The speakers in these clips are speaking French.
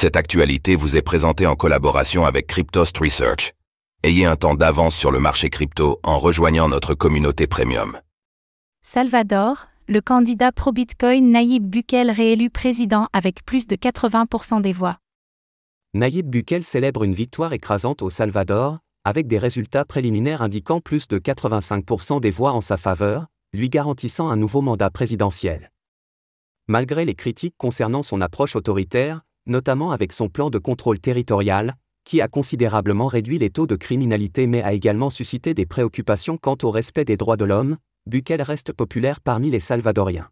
Cette actualité vous est présentée en collaboration avec Cryptost Research. Ayez un temps d'avance sur le marché crypto en rejoignant notre communauté premium. Salvador, le candidat pro-Bitcoin Nayib Bukele réélu président avec plus de 80% des voix. Nayib Bukele célèbre une victoire écrasante au Salvador, avec des résultats préliminaires indiquant plus de 85% des voix en sa faveur, lui garantissant un nouveau mandat présidentiel. Malgré les critiques concernant son approche autoritaire, notamment avec son plan de contrôle territorial, qui a considérablement réduit les taux de criminalité mais a également suscité des préoccupations quant au respect des droits de l'homme, Bukele reste populaire parmi les Salvadoriens.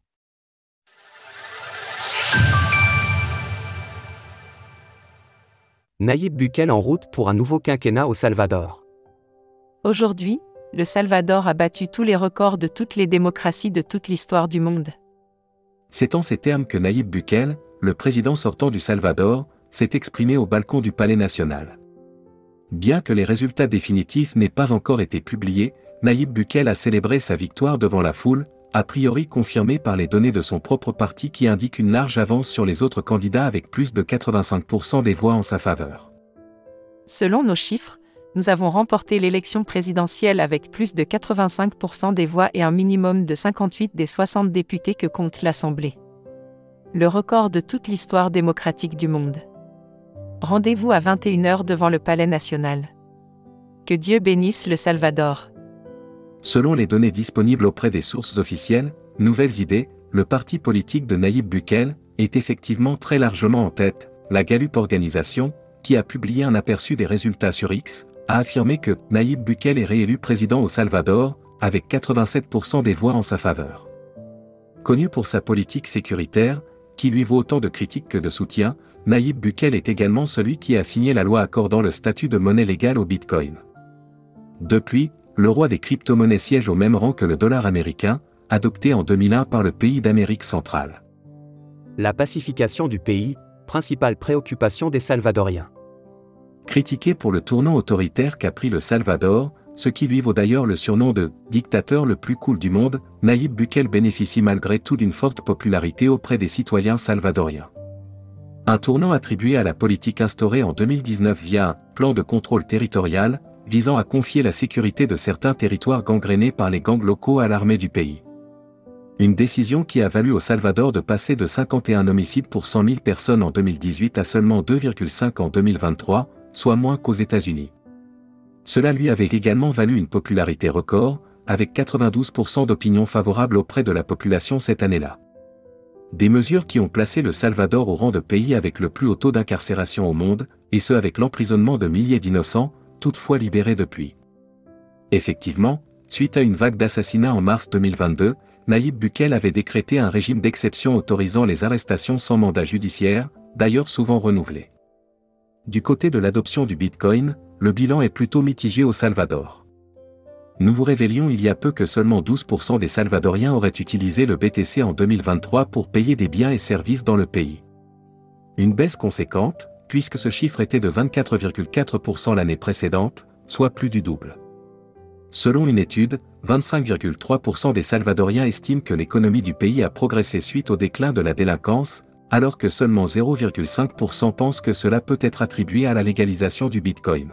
Nayib Bukele en route pour un nouveau quinquennat au Salvador. Aujourd'hui, le Salvador a battu tous les records de toutes les démocraties de toute l'histoire du monde. C'est en ces termes que Nayib Bukele, le président sortant du Salvador, s'est exprimé au balcon du Palais national. Bien que les résultats définitifs n'aient pas encore été publiés, Nayib Bukele a célébré sa victoire devant la foule, a priori confirmée par les données de son propre parti qui indiquent une large avance sur les autres candidats avec plus de 85% des voix en sa faveur. Selon nos chiffres, nous avons remporté l'élection présidentielle avec plus de 85% des voix et un minimum de 58 des 60 députés que compte l'Assemblée. Le record de toute l'histoire démocratique du monde. Rendez-vous à 21h devant le Palais national. Que Dieu bénisse le Salvador. Selon les données disponibles auprès des sources officielles, Nouvelles Idées, le parti politique de Nayib Bukele, est effectivement très largement en tête. La Gallup Organisation, qui a publié un aperçu des résultats sur X, a affirmé que Nayib Bukele est réélu président au Salvador, avec 87% des voix en sa faveur. Connu pour sa politique sécuritaire, qui lui vaut autant de critiques que de soutien, Nayib Bukele est également celui qui a signé la loi accordant le statut de monnaie légale au Bitcoin. Depuis, le roi des crypto-monnaies siège au même rang que le dollar américain, adopté en 2001 par le pays d'Amérique centrale. La pacification du pays, principale préoccupation des Salvadoriens. Critiqué pour le tournant autoritaire qu'a pris le Salvador, ce qui lui vaut d'ailleurs le surnom de dictateur le plus cool du monde, Nayib Bukele bénéficie malgré tout d'une forte popularité auprès des citoyens salvadoriens. Un tournant attribué à la politique instaurée en 2019 via un plan de contrôle territorial, visant à confier la sécurité de certains territoires gangrénés par les gangs locaux à l'armée du pays. Une décision qui a valu au Salvador de passer de 51 homicides pour 100 000 personnes en 2018 à seulement 2,5 en 2023, soit moins qu'aux États-Unis. Cela lui avait également valu une popularité record, avec 92% d'opinion favorable auprès de la population cette année-là. Des mesures qui ont placé le Salvador au rang de pays avec le plus haut taux d'incarcération au monde, et ce avec l'emprisonnement de milliers d'innocents, toutefois libérés depuis. Effectivement, suite à une vague d'assassinats en mars 2022, Nayib Bukele avait décrété un régime d'exception autorisant les arrestations sans mandat judiciaire, d'ailleurs souvent renouvelé. Du côté de l'adoption du Bitcoin, le bilan est plutôt mitigé au Salvador. Nous vous révélions il y a peu que seulement 12% des Salvadoriens auraient utilisé le BTC en 2023 pour payer des biens et services dans le pays. Une baisse conséquente, puisque ce chiffre était de 24,4% l'année précédente, soit plus du double. Selon une étude, 25,3% des Salvadoriens estiment que l'économie du pays a progressé suite au déclin de la délinquance, alors que seulement 0,5% pensent que cela peut être attribué à la légalisation du Bitcoin.